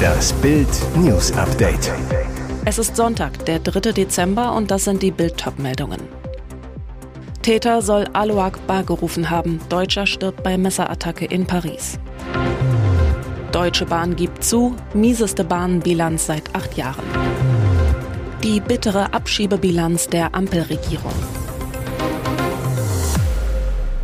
Das Bild News Update. Es ist Sonntag, der 3. Dezember und das sind die Bild meldungen Täter soll Alu Akbar gerufen haben. Deutscher stirbt bei Messerattacke in Paris. Deutsche Bahn gibt zu, mieseste Bahnbilanz seit acht Jahren. Die bittere Abschiebebilanz der Ampelregierung.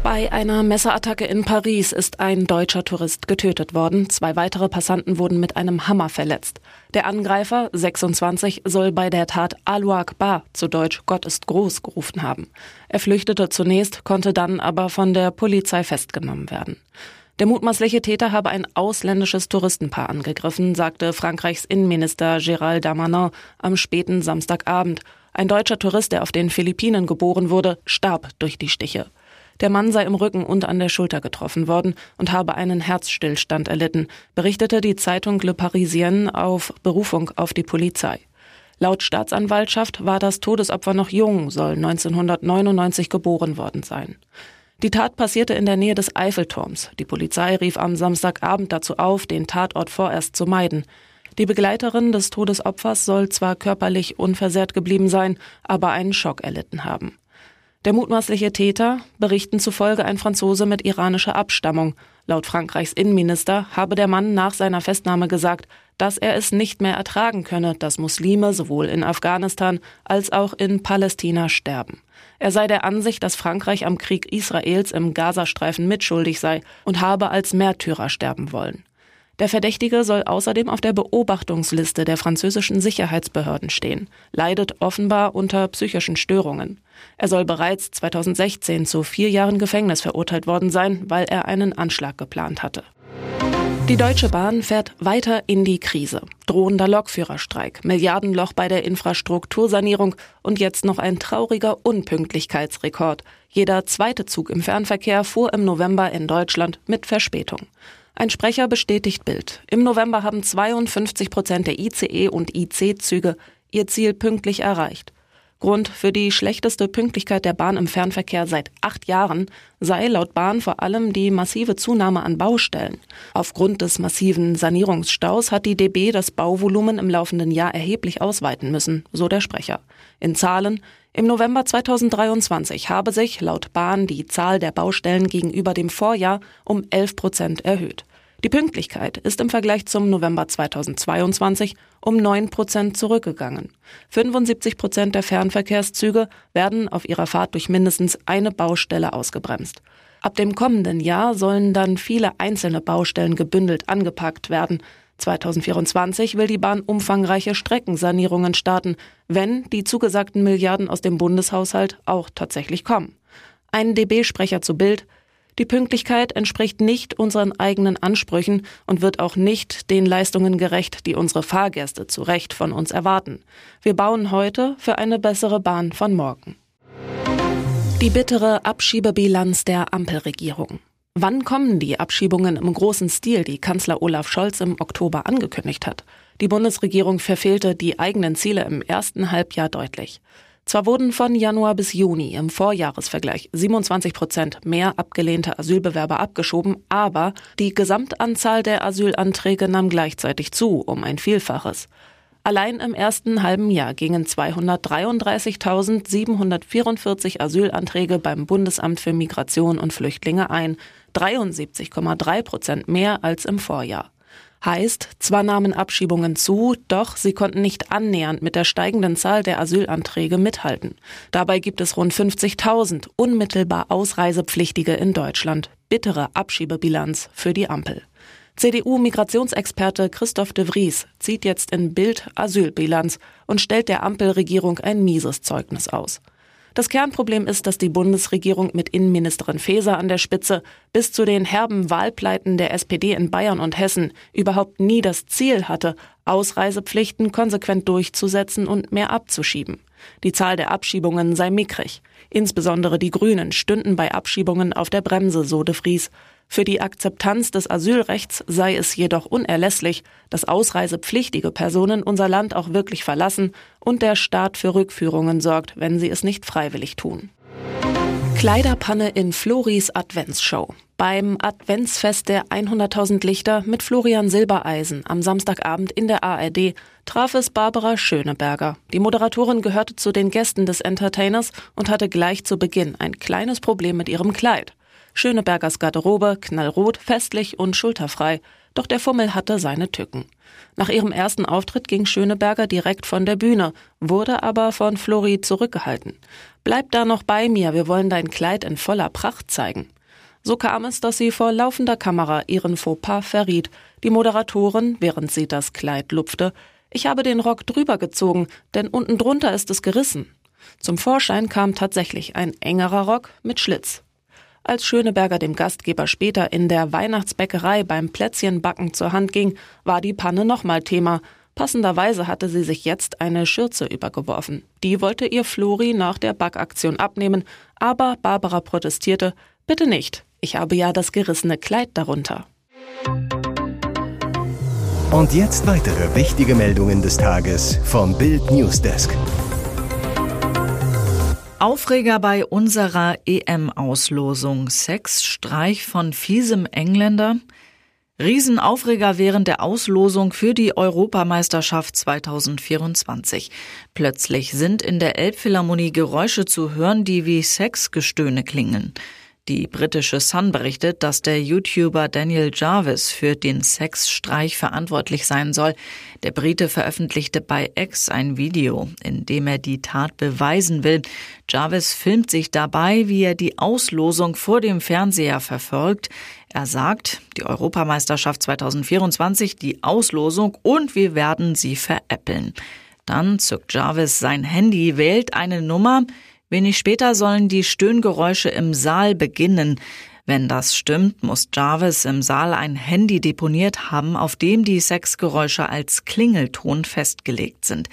Bei einer Messerattacke in Paris ist ein deutscher Tourist getötet worden. Zwei weitere Passanten wurden mit einem Hammer verletzt. Der Angreifer, 26, soll bei der Tat Alu Akbar, zu Deutsch Gott ist groß, gerufen haben. Er flüchtete zunächst, konnte dann aber von der Polizei festgenommen werden. Der mutmaßliche Täter habe ein ausländisches Touristenpaar angegriffen, sagte Frankreichs Innenminister Gérald Darmanin am späten Samstagabend. Ein deutscher Tourist, der auf den Philippinen geboren wurde, starb durch die Stiche. Der Mann sei im Rücken und an der Schulter getroffen worden und habe einen Herzstillstand erlitten, berichtete die Zeitung Le Parisien auf Berufung auf die Polizei. Laut Staatsanwaltschaft war das Todesopfer noch jung, soll 1999 geboren worden sein. Die Tat passierte in der Nähe des Eiffelturms. Die Polizei rief am Samstagabend dazu auf, den Tatort vorerst zu meiden. Die Begleiterin des Todesopfers soll zwar körperlich unversehrt geblieben sein, aber einen Schock erlitten haben. Der mutmaßliche Täter, Berichten zufolge ein Franzose mit iranischer Abstammung. Laut Frankreichs Innenminister habe der Mann nach seiner Festnahme gesagt, dass er es nicht mehr ertragen könne, dass Muslime sowohl in Afghanistan als auch in Palästina sterben. Er sei der Ansicht, dass Frankreich am Krieg Israels im Gazastreifen mitschuldig sei und habe als Märtyrer sterben wollen. Der Verdächtige soll außerdem auf der Beobachtungsliste der französischen Sicherheitsbehörden stehen, leidet offenbar unter psychischen Störungen. Er soll bereits 2016 zu vier Jahren Gefängnis verurteilt worden sein, weil er einen Anschlag geplant hatte. Die Deutsche Bahn fährt weiter in die Krise. Drohender Lokführerstreik, Milliardenloch bei der Infrastruktursanierung und jetzt noch ein trauriger Unpünktlichkeitsrekord. Jeder zweite Zug im Fernverkehr fuhr im November in Deutschland mit Verspätung. Ein Sprecher bestätigt Bild. Im November haben 52 Prozent der ICE und IC-Züge ihr Ziel pünktlich erreicht. Grund für die schlechteste Pünktlichkeit der Bahn im Fernverkehr seit acht Jahren sei laut Bahn vor allem die massive Zunahme an Baustellen. Aufgrund des massiven Sanierungsstaus hat die DB das Bauvolumen im laufenden Jahr erheblich ausweiten müssen, so der Sprecher. In Zahlen im November 2023 habe sich laut Bahn die Zahl der Baustellen gegenüber dem Vorjahr um 11 Prozent erhöht. Die Pünktlichkeit ist im Vergleich zum November 2022 um 9 Prozent zurückgegangen. 75 Prozent der Fernverkehrszüge werden auf ihrer Fahrt durch mindestens eine Baustelle ausgebremst. Ab dem kommenden Jahr sollen dann viele einzelne Baustellen gebündelt angepackt werden. 2024 will die Bahn umfangreiche Streckensanierungen starten, wenn die zugesagten Milliarden aus dem Bundeshaushalt auch tatsächlich kommen. Ein DB-Sprecher zu Bild die Pünktlichkeit entspricht nicht unseren eigenen Ansprüchen und wird auch nicht den Leistungen gerecht, die unsere Fahrgäste zu Recht von uns erwarten. Wir bauen heute für eine bessere Bahn von morgen. Die bittere Abschiebebilanz der Ampelregierung. Wann kommen die Abschiebungen im großen Stil, die Kanzler Olaf Scholz im Oktober angekündigt hat? Die Bundesregierung verfehlte die eigenen Ziele im ersten Halbjahr deutlich. Zwar wurden von Januar bis Juni im Vorjahresvergleich 27 Prozent mehr abgelehnte Asylbewerber abgeschoben, aber die Gesamtanzahl der Asylanträge nahm gleichzeitig zu, um ein Vielfaches. Allein im ersten halben Jahr gingen 233.744 Asylanträge beim Bundesamt für Migration und Flüchtlinge ein, 73,3 Prozent mehr als im Vorjahr. Heißt, zwar nahmen Abschiebungen zu, doch sie konnten nicht annähernd mit der steigenden Zahl der Asylanträge mithalten. Dabei gibt es rund 50.000 unmittelbar Ausreisepflichtige in Deutschland. Bittere Abschiebebilanz für die Ampel. CDU-Migrationsexperte Christoph de Vries zieht jetzt in Bild Asylbilanz und stellt der Ampelregierung ein mieses Zeugnis aus. Das Kernproblem ist, dass die Bundesregierung mit Innenministerin Faeser an der Spitze bis zu den herben Wahlpleiten der SPD in Bayern und Hessen überhaupt nie das Ziel hatte, Ausreisepflichten konsequent durchzusetzen und mehr abzuschieben. Die Zahl der Abschiebungen sei mickrig. Insbesondere die Grünen stünden bei Abschiebungen auf der Bremse, so de Vries. Für die Akzeptanz des Asylrechts sei es jedoch unerlässlich, dass ausreisepflichtige Personen unser Land auch wirklich verlassen und der Staat für Rückführungen sorgt, wenn sie es nicht freiwillig tun. Kleiderpanne in Floris Adventsshow. Beim Adventsfest der 100.000 Lichter mit Florian Silbereisen am Samstagabend in der ARD traf es Barbara Schöneberger. Die Moderatorin gehörte zu den Gästen des Entertainers und hatte gleich zu Beginn ein kleines Problem mit ihrem Kleid. Schönebergers Garderobe knallrot, festlich und schulterfrei. Doch der Fummel hatte seine Tücken. Nach ihrem ersten Auftritt ging Schöneberger direkt von der Bühne, wurde aber von Flori zurückgehalten. Bleib da noch bei mir, wir wollen dein Kleid in voller Pracht zeigen. So kam es, dass sie vor laufender Kamera ihren Fauxpas verriet. Die Moderatorin, während sie das Kleid lupfte, ich habe den Rock drüber gezogen, denn unten drunter ist es gerissen. Zum Vorschein kam tatsächlich ein engerer Rock mit Schlitz. Als Schöneberger dem Gastgeber später in der Weihnachtsbäckerei beim Plätzchenbacken zur Hand ging, war die Panne nochmal Thema. Passenderweise hatte sie sich jetzt eine Schürze übergeworfen. Die wollte ihr Flori nach der Backaktion abnehmen, aber Barbara protestierte, bitte nicht, ich habe ja das gerissene Kleid darunter. Und jetzt weitere wichtige Meldungen des Tages vom Bild Newsdesk. Aufreger bei unserer EM-Auslosung. Sexstreich von fiesem Engländer. Riesenaufreger während der Auslosung für die Europameisterschaft 2024. Plötzlich sind in der Elbphilharmonie Geräusche zu hören, die wie Sexgestöhne klingen. Die britische Sun berichtet, dass der YouTuber Daniel Jarvis für den Sexstreich verantwortlich sein soll. Der Brite veröffentlichte bei X ein Video, in dem er die Tat beweisen will. Jarvis filmt sich dabei, wie er die Auslosung vor dem Fernseher verfolgt. Er sagt, die Europameisterschaft 2024, die Auslosung und wir werden sie veräppeln. Dann zückt Jarvis sein Handy, wählt eine Nummer, Wenig später sollen die Stöhngeräusche im Saal beginnen. Wenn das stimmt, muss Jarvis im Saal ein Handy deponiert haben, auf dem die Sexgeräusche als Klingelton festgelegt sind.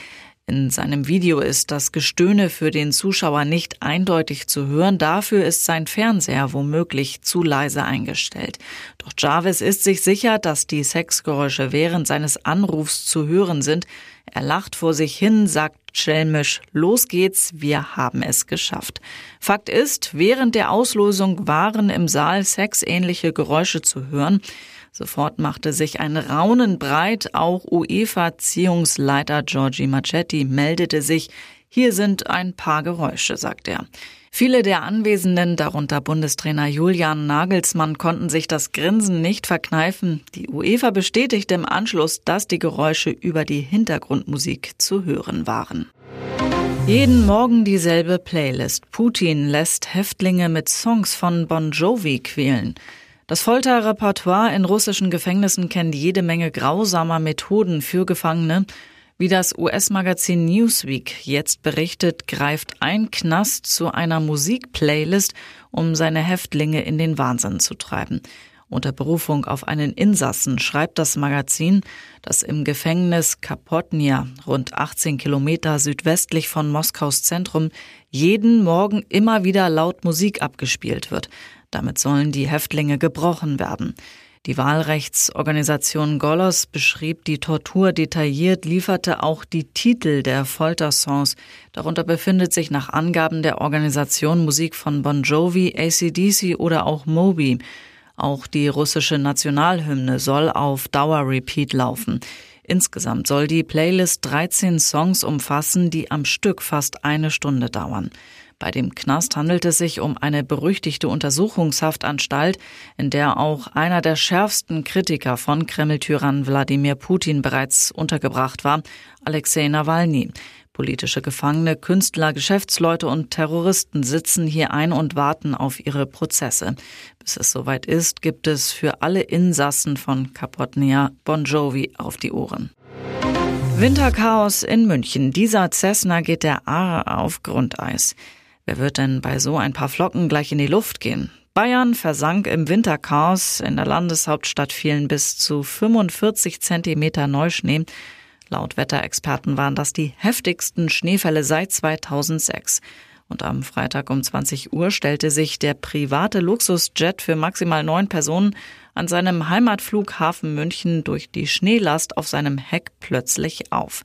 In seinem Video ist das Gestöhne für den Zuschauer nicht eindeutig zu hören, dafür ist sein Fernseher womöglich zu leise eingestellt. Doch Jarvis ist sich sicher, dass die Sexgeräusche während seines Anrufs zu hören sind. Er lacht vor sich hin, sagt schelmisch, los geht's, wir haben es geschafft. Fakt ist, während der Auslosung waren im Saal sexähnliche Geräusche zu hören. Sofort machte sich ein Raunen breit, auch UEFA-Ziehungsleiter Giorgi Macetti meldete sich, hier sind ein paar Geräusche, sagt er. Viele der Anwesenden, darunter Bundestrainer Julian Nagelsmann, konnten sich das Grinsen nicht verkneifen. Die UEFA bestätigte im Anschluss, dass die Geräusche über die Hintergrundmusik zu hören waren. Jeden Morgen dieselbe Playlist. Putin lässt Häftlinge mit Songs von Bon Jovi quälen. Das Folterrepertoire in russischen Gefängnissen kennt jede Menge grausamer Methoden für Gefangene. Wie das US-Magazin Newsweek jetzt berichtet, greift ein Knast zu einer Musikplaylist, um seine Häftlinge in den Wahnsinn zu treiben. Unter Berufung auf einen Insassen schreibt das Magazin, dass im Gefängnis Kapotnia, rund 18 Kilometer südwestlich von Moskaus Zentrum, jeden Morgen immer wieder laut Musik abgespielt wird. Damit sollen die Häftlinge gebrochen werden. Die Wahlrechtsorganisation Golos beschrieb die Tortur detailliert, lieferte auch die Titel der Foltersongs. Darunter befindet sich nach Angaben der Organisation Musik von Bon Jovi, ACDC oder auch Moby. Auch die russische Nationalhymne soll auf Dauer-Repeat laufen. Insgesamt soll die Playlist 13 Songs umfassen, die am Stück fast eine Stunde dauern. Bei dem Knast handelt es sich um eine berüchtigte Untersuchungshaftanstalt, in der auch einer der schärfsten Kritiker von Kreml-Tyrann Wladimir Putin bereits untergebracht war, Alexei Nawalny. Politische Gefangene, Künstler, Geschäftsleute und Terroristen sitzen hier ein und warten auf ihre Prozesse. Bis es soweit ist, gibt es für alle Insassen von Kapotnia Bon Jovi auf die Ohren. Winterchaos in München. Dieser Cessna geht der Aare auf Grundeis. Wer wird denn bei so ein paar Flocken gleich in die Luft gehen? Bayern versank im Winterchaos. In der Landeshauptstadt fielen bis zu 45 Zentimeter Neuschnee. Laut Wetterexperten waren das die heftigsten Schneefälle seit 2006. Und am Freitag um 20 Uhr stellte sich der private Luxusjet für maximal neun Personen an seinem Heimatflughafen München durch die Schneelast auf seinem Heck plötzlich auf.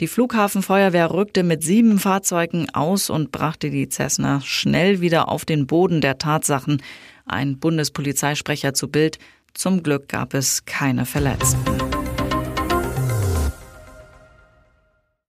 Die Flughafenfeuerwehr rückte mit sieben Fahrzeugen aus und brachte die Cessna schnell wieder auf den Boden der Tatsachen. Ein Bundespolizeisprecher zu Bild. Zum Glück gab es keine Verletzten.